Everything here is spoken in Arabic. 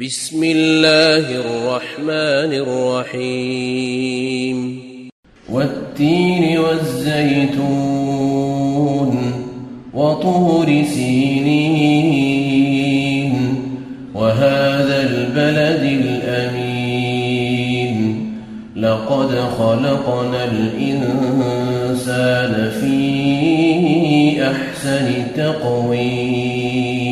بسم الله الرحمن الرحيم والتين والزيتون وطور سينين وهذا البلد الأمين لقد خلقنا الإنسان في أحسن تقويم